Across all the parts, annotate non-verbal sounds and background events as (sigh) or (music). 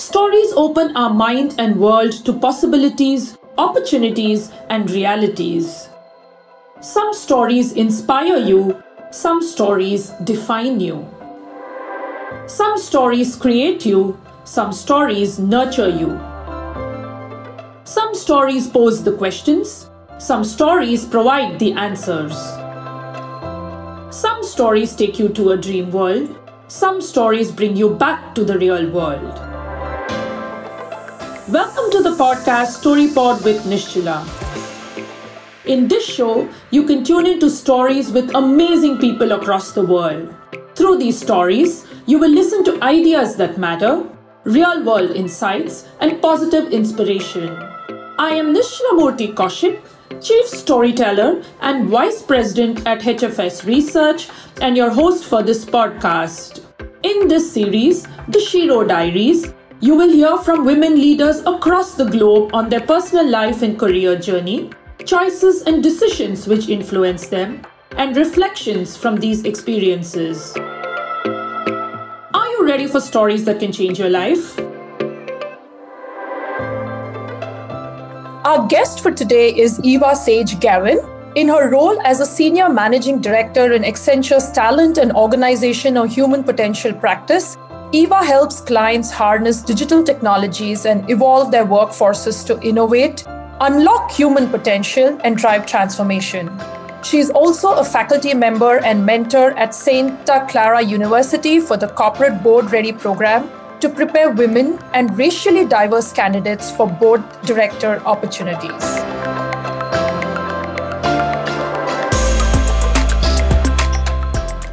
Stories open our mind and world to possibilities, opportunities, and realities. Some stories inspire you, some stories define you. Some stories create you, some stories nurture you. Some stories pose the questions, some stories provide the answers. Some stories take you to a dream world, some stories bring you back to the real world. Welcome to the podcast StoryPod with Nishchila. In this show, you can tune into stories with amazing people across the world. Through these stories, you will listen to ideas that matter, real world insights, and positive inspiration. I am Nishilamurti Kaushik, Chief Storyteller and Vice President at HFS Research, and your host for this podcast. In this series, The Shiro Diaries, you will hear from women leaders across the globe on their personal life and career journey, choices and decisions which influence them, and reflections from these experiences. Are you ready for stories that can change your life? Our guest for today is Eva Sage Gavin. In her role as a senior managing director in Accenture's talent and organization or human potential practice, Eva helps clients harness digital technologies and evolve their workforces to innovate, unlock human potential, and drive transformation. She is also a faculty member and mentor at Santa Clara University for the Corporate Board Ready program to prepare women and racially diverse candidates for board director opportunities.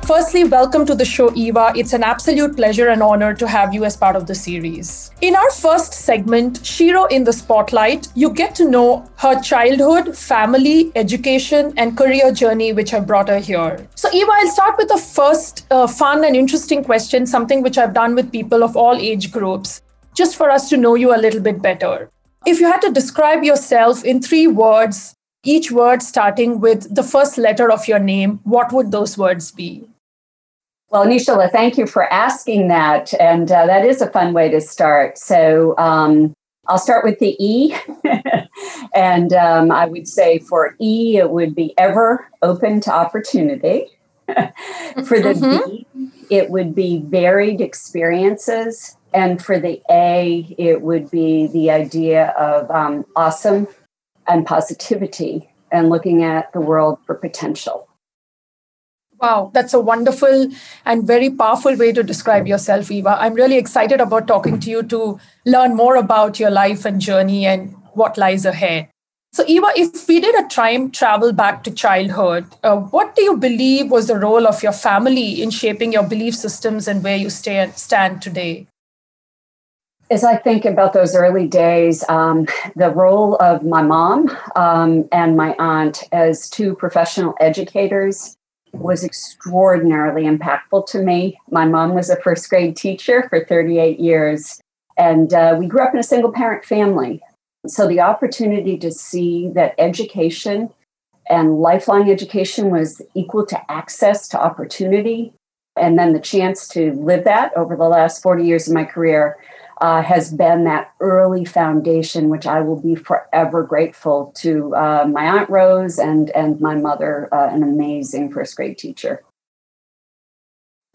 Firstly, welcome to the show, Eva. It's an absolute pleasure and honor to have you as part of the series. In our first segment, Shiro in the Spotlight, you get to know her childhood, family, education, and career journey, which have brought her here. So, Eva, I'll start with the first uh, fun and interesting question, something which I've done with people of all age groups, just for us to know you a little bit better. If you had to describe yourself in three words, each word starting with the first letter of your name, what would those words be? Well, Nishala, thank you for asking that. And uh, that is a fun way to start. So um, I'll start with the E. (laughs) and um, I would say for E, it would be ever open to opportunity. (laughs) for the mm-hmm. B, it would be varied experiences. And for the A, it would be the idea of um, awesome and positivity and looking at the world for potential. Wow, that's a wonderful and very powerful way to describe yourself, Eva. I'm really excited about talking to you to learn more about your life and journey and what lies ahead. So, Eva, if we did a time travel back to childhood, uh, what do you believe was the role of your family in shaping your belief systems and where you stand, stand today? As I think about those early days, um, the role of my mom um, and my aunt as two professional educators was extraordinarily impactful to me. My mom was a first grade teacher for 38 years, and uh, we grew up in a single parent family. So the opportunity to see that education and lifelong education was equal to access to opportunity, and then the chance to live that over the last 40 years of my career uh, has been that early foundation, which I will be forever grateful to uh, my Aunt Rose and, and my mother, uh, an amazing first grade teacher.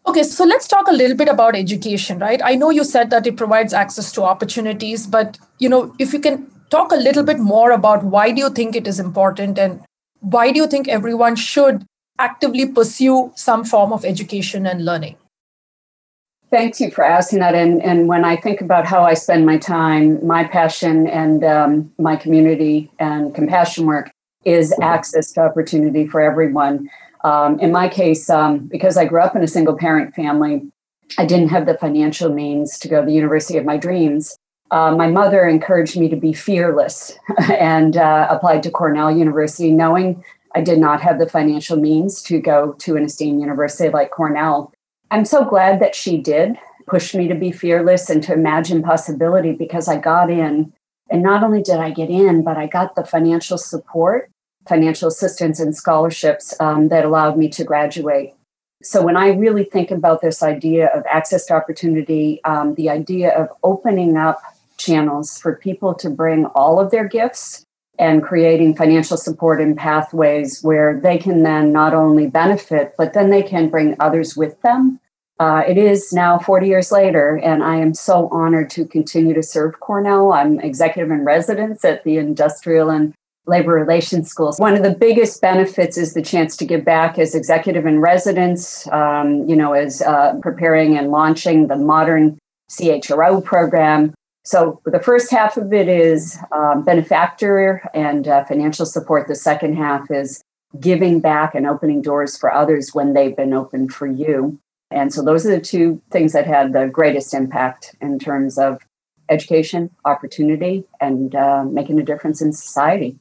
Okay, so let's talk a little bit about education, right? I know you said that it provides access to opportunities, but you know, if you can talk a little bit more about why do you think it is important and why do you think everyone should actively pursue some form of education and learning? Thank you for asking that. And, and when I think about how I spend my time, my passion and um, my community and compassion work is access to opportunity for everyone. Um, in my case, um, because I grew up in a single parent family, I didn't have the financial means to go to the university of my dreams. Uh, my mother encouraged me to be fearless (laughs) and uh, applied to Cornell University, knowing I did not have the financial means to go to an esteemed university like Cornell. I'm so glad that she did push me to be fearless and to imagine possibility because I got in. And not only did I get in, but I got the financial support, financial assistance, and scholarships um, that allowed me to graduate. So when I really think about this idea of access to opportunity, um, the idea of opening up channels for people to bring all of their gifts and creating financial support and pathways where they can then not only benefit, but then they can bring others with them. Uh, it is now 40 years later, and I am so honored to continue to serve Cornell. I'm executive in residence at the Industrial and labor relations schools. One of the biggest benefits is the chance to give back as executive in residence, um, you know, as uh, preparing and launching the modern CHRO program. So the first half of it is um, benefactor and uh, financial support. The second half is giving back and opening doors for others when they've been open for you. And so those are the two things that had the greatest impact in terms of education, opportunity, and uh, making a difference in society.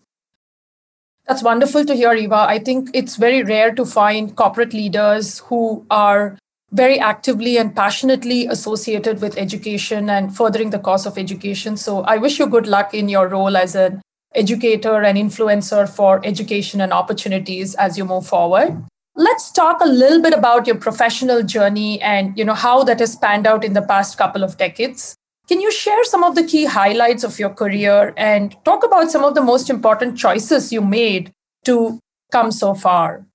That's wonderful to hear, Eva. I think it's very rare to find corporate leaders who are very actively and passionately associated with education and furthering the cause of education. So I wish you good luck in your role as an educator and influencer for education and opportunities as you move forward. Let's talk a little bit about your professional journey and you know how that has panned out in the past couple of decades. Can you share some of the key highlights of your career and talk about some of the most important choices you made to come so far?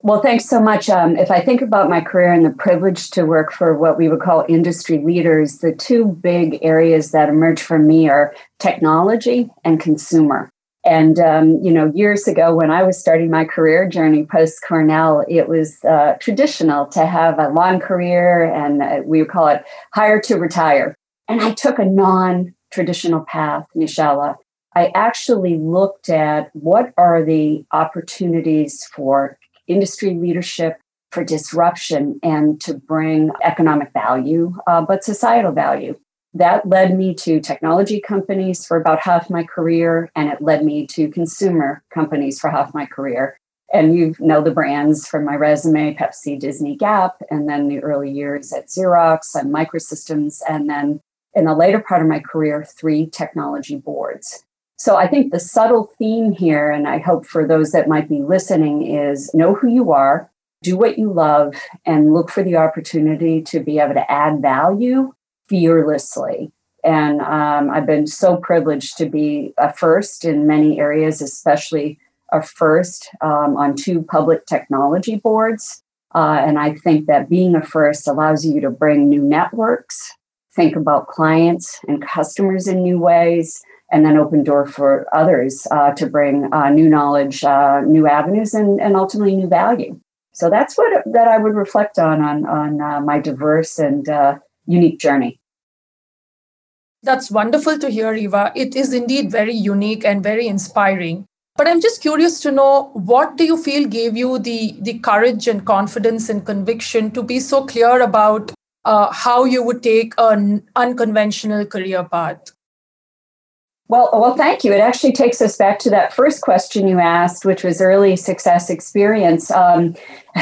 Well, thanks so much. Um, if I think about my career and the privilege to work for what we would call industry leaders, the two big areas that emerge for me are technology and consumer. And, um, you know, years ago when I was starting my career journey post Cornell, it was uh, traditional to have a long career and uh, we would call it hire to retire. And I took a non traditional path, Nishala. I actually looked at what are the opportunities for industry leadership, for disruption, and to bring economic value, uh, but societal value. That led me to technology companies for about half my career, and it led me to consumer companies for half my career. And you know the brands from my resume Pepsi, Disney, Gap, and then the early years at Xerox and Microsystems, and then in the later part of my career, three technology boards. So I think the subtle theme here, and I hope for those that might be listening, is know who you are, do what you love, and look for the opportunity to be able to add value fearlessly. And um, I've been so privileged to be a first in many areas, especially a first um, on two public technology boards. Uh, and I think that being a first allows you to bring new networks, think about clients and customers in new ways, and then open door for others uh, to bring uh, new knowledge, uh, new avenues, and, and ultimately new value. So that's what that I would reflect on on on uh, my diverse and uh, unique journey. That's wonderful to hear, Eva. It is indeed very unique and very inspiring. But I'm just curious to know what do you feel gave you the the courage and confidence and conviction to be so clear about uh, how you would take an unconventional career path? Well, well, thank you. It actually takes us back to that first question you asked, which was early success experience. Um,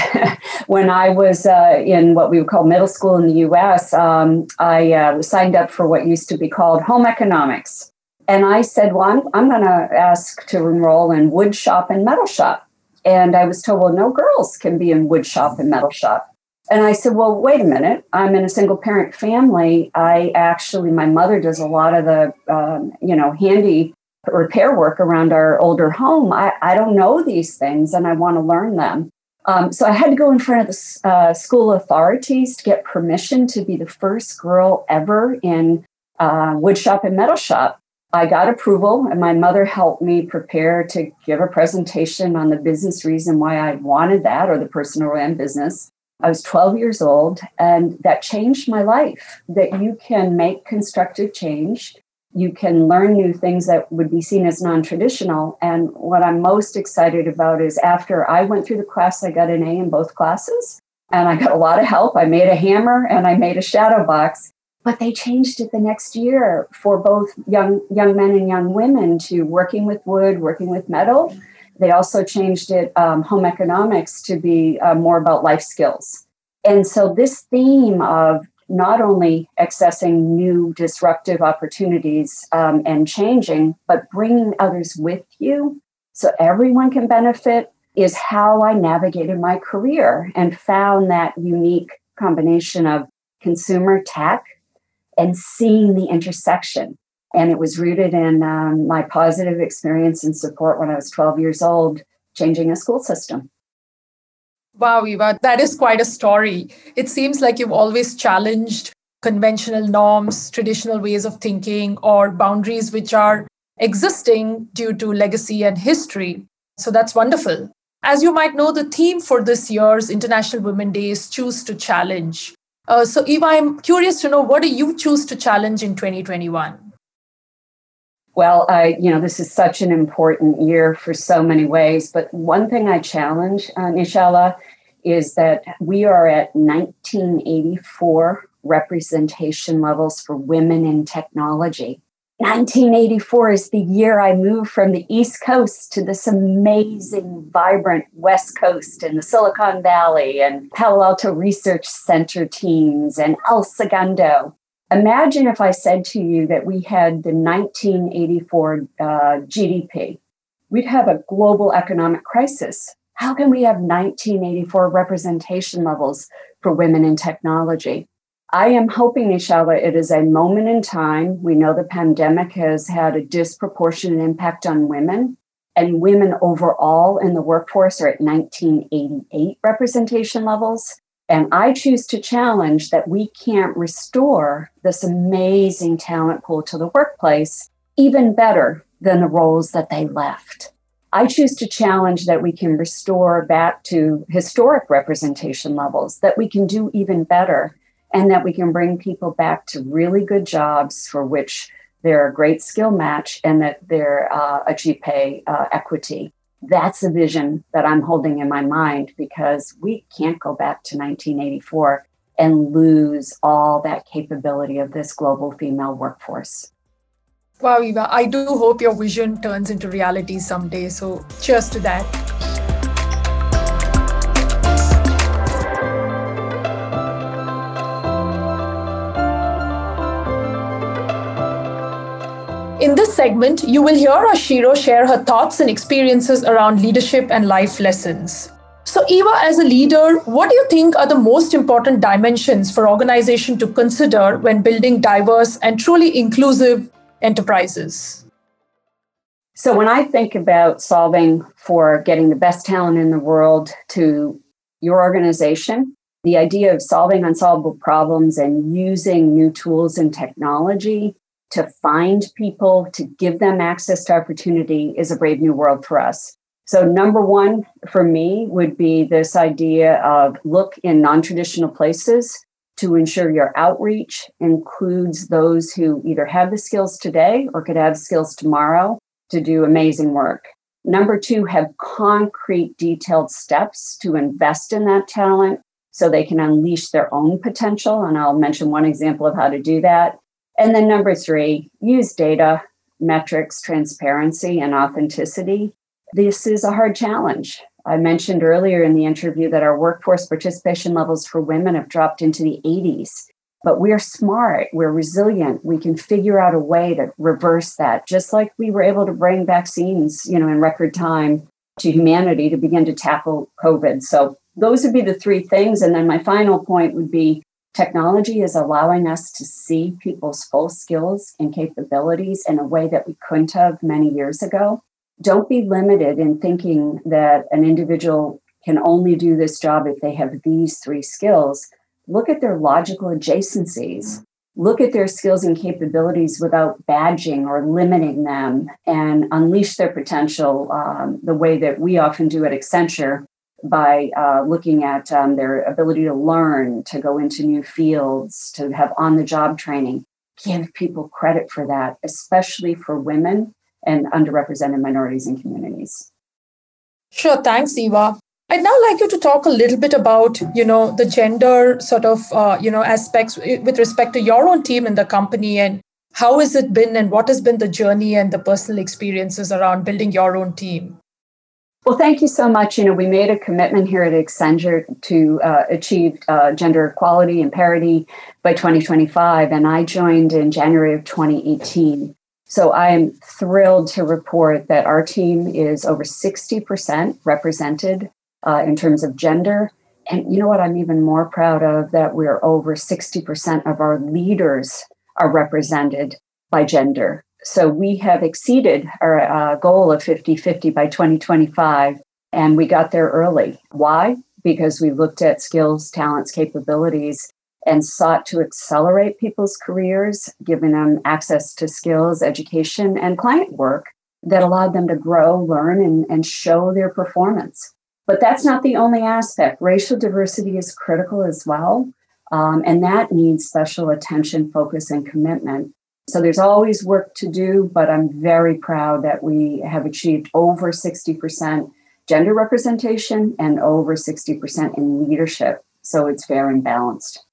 (laughs) when I was uh, in what we would call middle school in the U.S., um, I uh, signed up for what used to be called home economics, and I said, "Well, I'm, I'm going to ask to enroll in wood shop and metal shop." And I was told, "Well, no girls can be in wood shop and metal shop." And I said, well, wait a minute. I'm in a single parent family. I actually, my mother does a lot of the, um, you know, handy repair work around our older home. I, I don't know these things and I want to learn them. Um, so I had to go in front of the uh, school authorities to get permission to be the first girl ever in uh, wood shop and metal shop. I got approval, and my mother helped me prepare to give a presentation on the business reason why I wanted that or the personal ran business. I was 12 years old, and that changed my life. That you can make constructive change, you can learn new things that would be seen as non traditional. And what I'm most excited about is after I went through the class, I got an A in both classes, and I got a lot of help. I made a hammer and I made a shadow box. But they changed it the next year for both young young men and young women to working with wood, working with metal they also changed it, um, home economics, to be uh, more about life skills. And so, this theme of not only accessing new disruptive opportunities um, and changing, but bringing others with you so everyone can benefit. is how I navigated my career and found that unique combination of consumer tech and seeing the intersection. And it was rooted in um, my positive experience and support when I was 12 years old, changing a school system. Wow, Eva, that is quite a story. It seems like you've always challenged conventional norms, traditional ways of thinking, or boundaries which are existing due to legacy and history. So that's wonderful. As you might know, the theme for this year's International Women Day is Choose to Challenge. Uh, so, Eva, I'm curious to know what do you choose to challenge in 2021? Well, I, you know, this is such an important year for so many ways. But one thing I challenge, uh, Nishala, is that we are at 1984 representation levels for women in technology. 1984 is the year I moved from the East Coast to this amazing, vibrant West Coast in the Silicon Valley and Palo Alto Research Center teams and El Segundo. Imagine if I said to you that we had the 1984 uh, GDP. We'd have a global economic crisis. How can we have 1984 representation levels for women in technology? I am hoping, Nishala, it is a moment in time. We know the pandemic has had a disproportionate impact on women, and women overall in the workforce are at 1988 representation levels. And I choose to challenge that we can't restore this amazing talent pool to the workplace even better than the roles that they left. I choose to challenge that we can restore back to historic representation levels, that we can do even better, and that we can bring people back to really good jobs for which they're a great skill match and that they're uh, achieve pay uh, equity that's a vision that I'm holding in my mind because we can't go back to 1984 and lose all that capability of this global female workforce. Wow, Eva, I do hope your vision turns into reality someday. So, cheers to that. Segment, you will hear Ashiro share her thoughts and experiences around leadership and life lessons. So, Eva, as a leader, what do you think are the most important dimensions for organization to consider when building diverse and truly inclusive enterprises? So, when I think about solving for getting the best talent in the world to your organization, the idea of solving unsolvable problems and using new tools and technology to find people, to give them access to opportunity is a brave new world for us. So, number one for me would be this idea of look in non traditional places to ensure your outreach includes those who either have the skills today or could have skills tomorrow to do amazing work. Number two, have concrete, detailed steps to invest in that talent so they can unleash their own potential. And I'll mention one example of how to do that. And then number three, use data, metrics, transparency, and authenticity. This is a hard challenge. I mentioned earlier in the interview that our workforce participation levels for women have dropped into the 80s. But we're smart, we're resilient, we can figure out a way to reverse that, just like we were able to bring vaccines, you know, in record time to humanity to begin to tackle COVID. So those would be the three things. And then my final point would be Technology is allowing us to see people's full skills and capabilities in a way that we couldn't have many years ago. Don't be limited in thinking that an individual can only do this job if they have these three skills. Look at their logical adjacencies. Look at their skills and capabilities without badging or limiting them and unleash their potential um, the way that we often do at Accenture by uh, looking at um, their ability to learn, to go into new fields, to have on the job training. Give people credit for that, especially for women and underrepresented minorities and communities. Sure, thanks, Eva. I'd now like you to talk a little bit about, you know, the gender sort of, uh, you know, aspects with respect to your own team in the company and how has it been and what has been the journey and the personal experiences around building your own team? Well, thank you so much. You know, we made a commitment here at Accenture to uh, achieve uh, gender equality and parity by 2025, and I joined in January of 2018. So I'm thrilled to report that our team is over 60% represented uh, in terms of gender. And you know what? I'm even more proud of that we're over 60% of our leaders are represented by gender. So we have exceeded our uh, goal of 50 50 by 2025, and we got there early. Why? Because we looked at skills, talents, capabilities, and sought to accelerate people's careers, giving them access to skills, education, and client work that allowed them to grow, learn, and, and show their performance. But that's not the only aspect. Racial diversity is critical as well. Um, and that needs special attention, focus, and commitment. So there's always work to do, but I'm very proud that we have achieved over 60% gender representation and over 60% in leadership. So it's fair and balanced.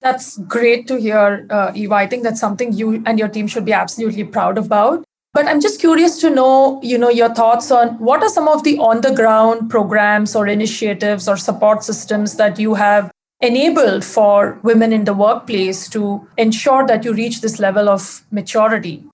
That's great to hear, uh, Eva. I think that's something you and your team should be absolutely proud about. But I'm just curious to know, you know, your thoughts on what are some of the on-the-ground programs or initiatives or support systems that you have enabled for women in the workplace to ensure that you reach this level of maturity?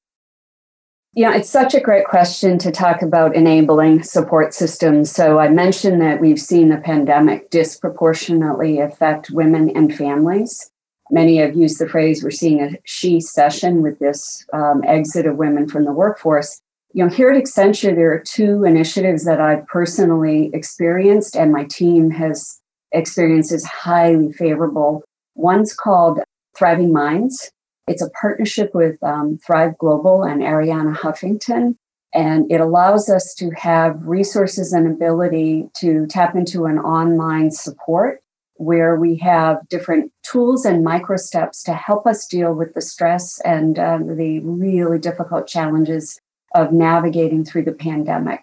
Yeah, it's such a great question to talk about enabling support systems. So, I mentioned that we've seen the pandemic disproportionately affect women and families. Many have used the phrase we're seeing a shecession with this um, exit of women from the workforce. You know, here at Accenture, there are two initiatives that I've personally experienced and my team has experienced is highly favorable. One's called Thriving Minds. It's a partnership with um, Thrive Global and Arianna Huffington. And it allows us to have resources and ability to tap into an online support where we have different tools and micro steps to help us deal with the stress and uh, the really difficult challenges of navigating through the pandemic.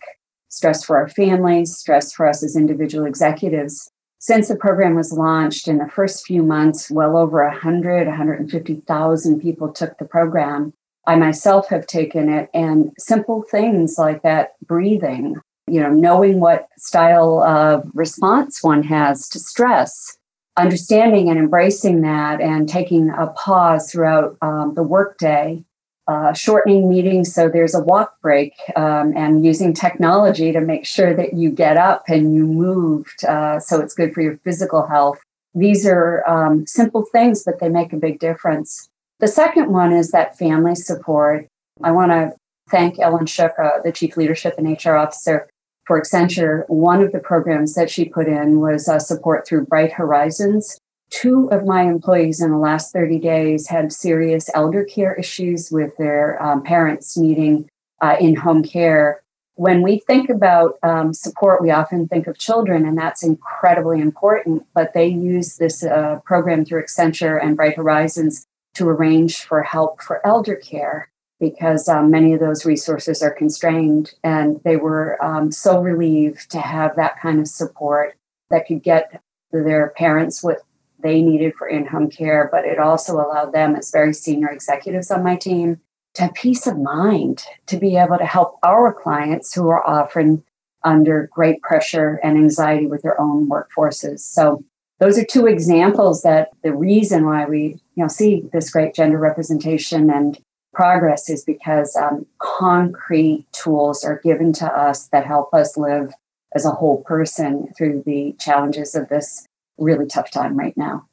Stress for our families, stress for us as individual executives. Since the program was launched in the first few months, well over 100, 150,000 people took the program. I myself have taken it, and simple things like that breathing, you know, knowing what style of response one has to stress, understanding and embracing that, and taking a pause throughout um, the workday, uh, shortening meetings so there's a walk break, um, and using technology to make sure that you get up and you moved uh, so it's good for your physical health. These are um, simple things, but they make a big difference. The second one is that family support. I want to thank Ellyn Shook, uh, the Chief Leadership and HR Officer, for Accenture, one of the programs that she put in was uh, support through Bright Horizons. Two of my employees in the last 30 days had serious elder care issues with their um, parents needing uh, in home care. When we think about um, support, we often think of children, and that's incredibly important. But they use this uh, program through Accenture and Bright Horizons to arrange for help for elder care because um, many of those resources are constrained. And they were um, so relieved to have that kind of support that could get their parents what they needed for in home care, but it also allowed them, as very senior executives on my team, to have peace of mind to be able to help our clients who are often under great pressure and anxiety with their own workforces. So those are two examples that the reason why we you know see this great gender representation and progress is because um, concrete tools are given to us that help us live as a whole person through the challenges of this really tough time right now.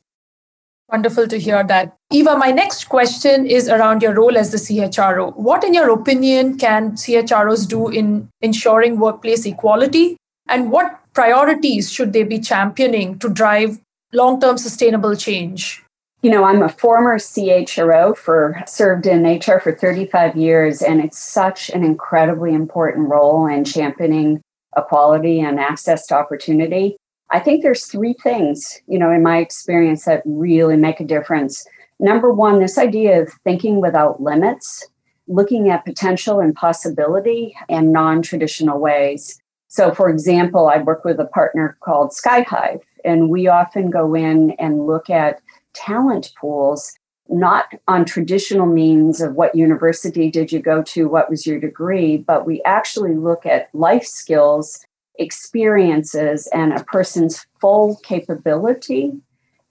Wonderful to hear that. Eva, my next question is around your role as the CHRO. What, in your opinion, can CHROs do in ensuring workplace equality? And what priorities should they be championing to drive long term sustainable change? You know, I'm a former CHRO for served in HR for 35 years, and it's such an incredibly important role in championing equality and access to opportunity. I think there's three things, you know, in my experience that really make a difference. Number one, this idea of thinking without limits, looking at potential and possibility and non traditional ways. So, for example, I work with a partner called Skyhive, and we often go in and look at talent pools not on traditional means of what university did you go to, what was your degree, but we actually look at life skills, experiences, and a person's full capability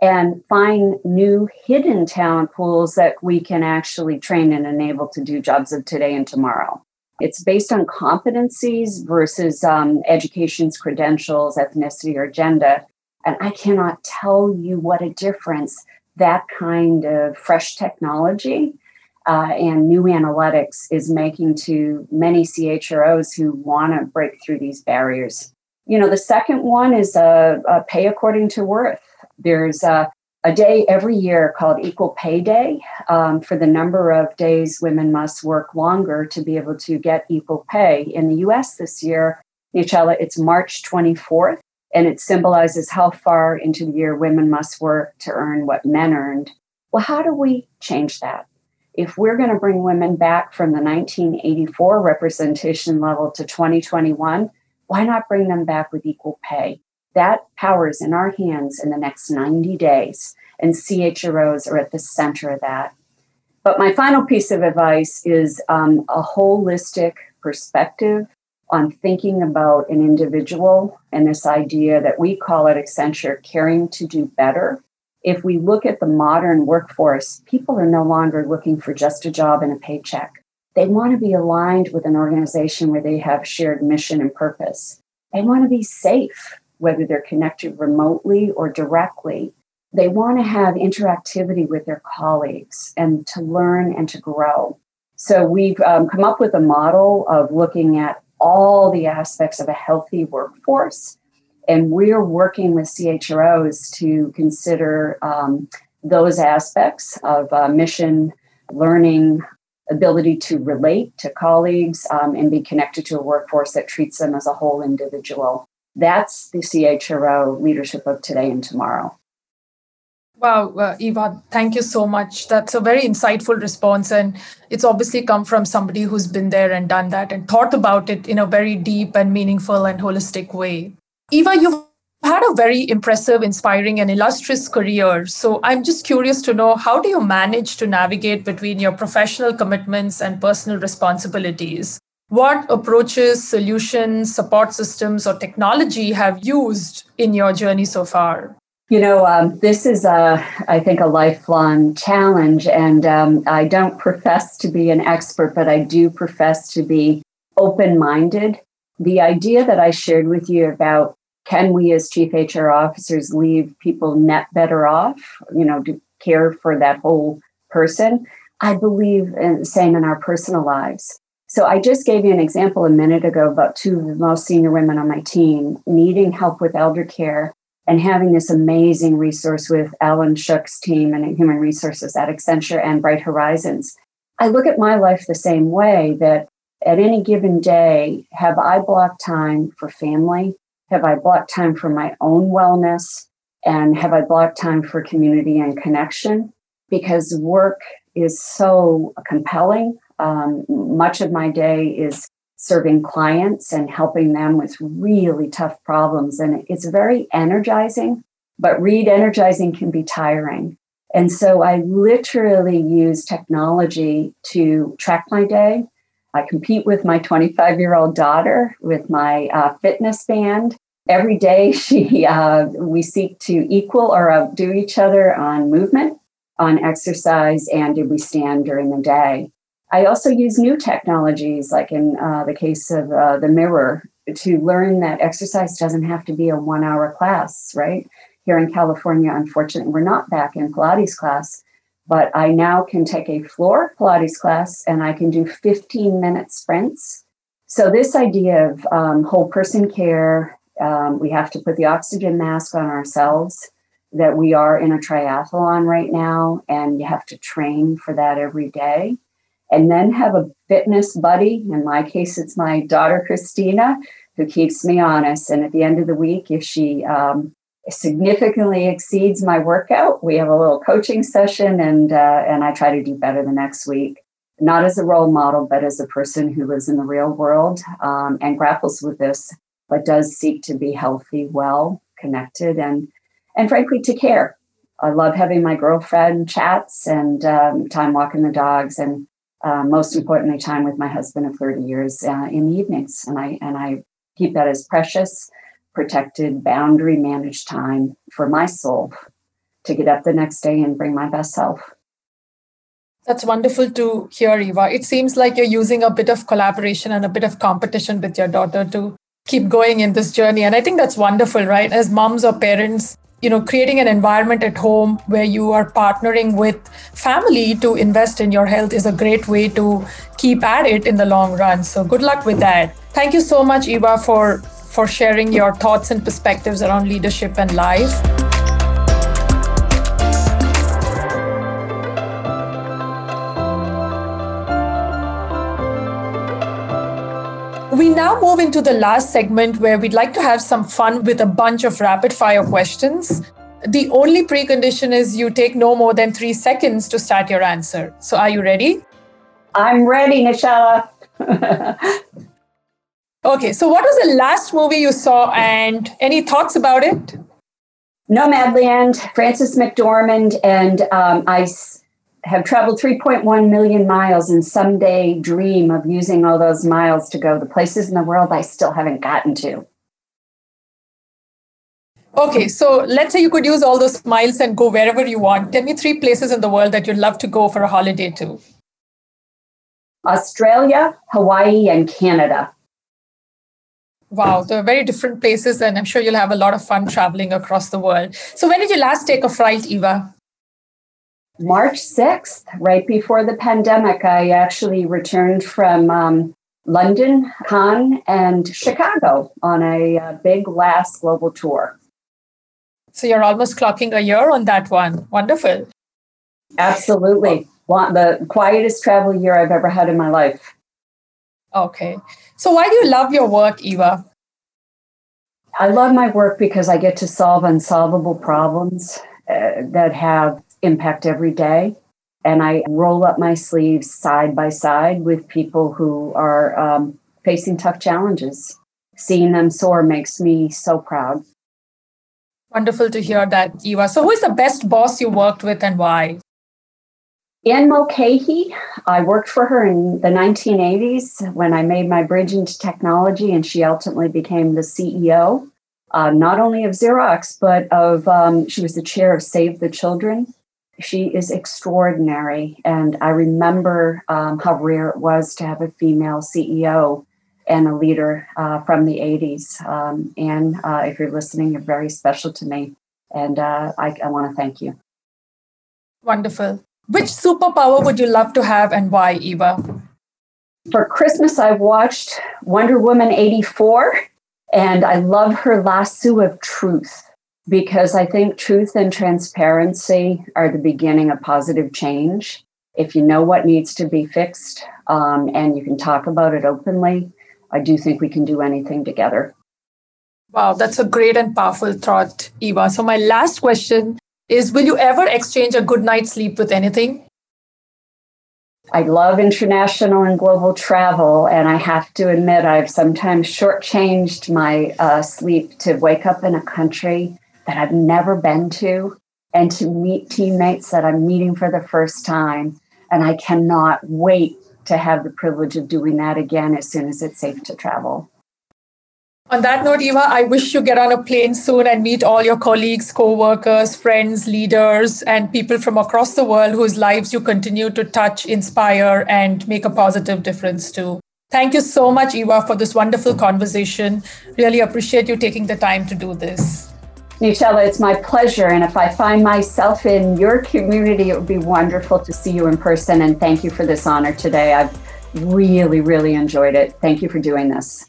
and find new hidden talent pools that we can actually train and enable to do jobs of today and tomorrow. It's based on competencies versus um, education's credentials, ethnicity, or gender. And I cannot tell you what a difference that kind of fresh technology uh, and new analytics is making to many CHROs who want to break through these barriers. You know, the second one is a, pay according to worth. There's a, a, day every year called Equal Pay Day um, for the number of days women must work longer to be able to get equal pay. In the US this year, Nichela, it's March 24th, and it symbolizes how far into the year women must work to earn what men earned. Well, how do we change that? If we're going to bring women back from the 1984 representation level to 2021, why not bring them back with equal pay? That power is in our hands in the next 90 days, and CHROs are at the center of that. But my final piece of advice is um, a holistic perspective on thinking about an individual and this idea that we call at Accenture caring to do better. If we look at the modern workforce, people are no longer looking for just a job and a paycheck. They want to be aligned with an organization where they have shared mission and purpose. They want to be safe whether they're connected remotely or directly. They want to have interactivity with their colleagues and to learn and to grow. So we've um, come up with a model of looking at all the aspects of a healthy workforce. And we're working with CHROs to consider um, those aspects of uh, mission, learning, ability to relate to colleagues, um, and be connected to a workforce that treats them as a whole individual. That's the CHRO leadership of today and tomorrow. Wow, uh, Eva, thank you so much. That's a very insightful response. And it's obviously come from somebody who's been there and done that and thought about it in a very deep and meaningful and holistic way. Eva, you've had a very impressive, inspiring, and illustrious career. So I'm just curious to know how do you manage to navigate between your professional commitments and personal responsibilities? what approaches, solutions, support systems, or technology have used in your journey so far? You know, um, this is, a, I think, a lifelong challenge. And um, I don't profess to be an expert, but I do profess to be open minded. The idea that I shared with you about can we as chief HR officers leave people net better off, you know, to care for that whole person, I believe in the same in our personal lives. So I just gave you an example a minute ago about two of the most senior women on my team needing help with elder care and having this amazing resource with Ellyn Shook's team and human resources at Accenture and Bright Horizons. I look at my life the same way that at any given day, have I blocked time for family? Have I blocked time for my own wellness? And have I blocked time for community and connection? Because work is so compelling. Um, much of my day is serving clients and helping them with really tough problems. And it's very energizing, but read energizing can be tiring. And so I literally use technology to track my day. I compete with my 25 year old daughter with my uh, fitness band. Every day, (laughs) she uh, we seek to equal or outdo each other on movement, on exercise, and did we stand during the day. I also use new technologies, like in uh, the case of uh, the mirror, to learn that exercise doesn't have to be a one hour class, right? Here in California, unfortunately, we're not back in Pilates class, but I now can take a floor Pilates class and I can do 15 minute sprints. So, this idea of um, whole person care, um, we have to put the oxygen mask on ourselves, that we are in a triathlon right now, and you have to train for that every day and then have a fitness buddy. In my case, it's my daughter, Christina, who keeps me honest. And at the end of the week, if she um, significantly exceeds my workout, we have a little coaching session and, uh, and I try to do better the next week. Not as a role model, but as a person who lives in the real world um, and grapples with this, but does seek to be healthy, well, connected, and and frankly to care. I love having my girlfriend chats and um, time walking the dogs and uh, most importantly, time with my husband of 30 years uh, in the evenings. And I, and I keep that as precious, protected, boundary managed time for myself to get up the next day and bring my best self. That's wonderful to hear, Eva. It seems like you're using a bit of collaboration and a bit of competition with your daughter to keep going in this journey. And I think that's wonderful, right? As moms or parents, you know, creating an environment at home where you are partnering with family to invest in your health is a great way to keep at it in the long run. So good luck with that. Thank you so much, Eva, for for sharing your thoughts and perspectives around leadership and life. We now move into the last segment where we'd like to have some fun with a bunch of rapid fire questions. The only precondition is you take no more than three seconds to start your answer. So, are you ready? I'm ready, Nishala. (laughs) okay, so what was the last movie you saw and any thoughts about it? Nomadland, Frances McDormand, and um, I have traveled 3.1 million miles and someday dream of using all those miles to go the places in the world I still haven't gotten to. Okay, so let's say you could use all those miles and go wherever you want. Tell me three places in the world that you'd love to go for a holiday to. Australia, Hawaii, and Canada. Wow, they're very different places, and I'm sure you'll have a lot of fun traveling across the world. So, when did you last take a flight, Eva? March 6th, right before the pandemic, I actually returned from um, London, Cannes, and Chicago on a, a big last global tour. So you're almost clocking a year on that one. Wonderful. Absolutely. The quietest travel year I've ever had in my life. Okay. So why do you love your work, Eva? I love my work because I get to solve unsolvable problems uh, that have impact every day. And I roll up my sleeves side by side with people who are um, facing tough challenges. Seeing them soar makes me so proud. Wonderful to hear that, Eva. So, who is the best boss you worked with and why? Anne Mulcahy. I worked for her in the 1980s when I made my bridge into technology, and she ultimately became the CEO, uh, not only of Xerox, but of, um, she was the chair of Save the Children she is extraordinary. And I remember um, how rare it was to have a female CEO and a leader uh, from the 80s. Um, and uh, if you're listening, you're very special to me. And uh, I, I want to thank you. Wonderful. Which superpower would you love to have and why, Eva? For Christmas, I watched Wonder Woman 84, and I love her lasso of truth because I think truth and transparency are the beginning of positive change. If you know what needs to be fixed um, and you can talk about it openly, I do think we can do anything together. Wow, that's a great and powerful thought, Eva. So, my last question is Will you ever exchange a good night's sleep with anything? I love international and global travel, and I have to admit, I've sometimes shortchanged my uh, sleep to wake up in a country that I've never been to and to meet teammates that I'm meeting for the first time. And I cannot wait to have the privilege of doing that again as soon as it's safe to travel. On that note, Eva, I wish you get on a plane soon and meet all your colleagues, co-workers, friends, leaders, and people from across the world whose lives you continue to touch, inspire, and make a positive difference to. Thank you so much, Eva, for this wonderful conversation. Really appreciate you taking the time to do this. Nishala, it's my pleasure. And if I find myself in your community, it would be wonderful to see you in person. And thank you for this honor today. I've really, really enjoyed it. Thank you for doing this.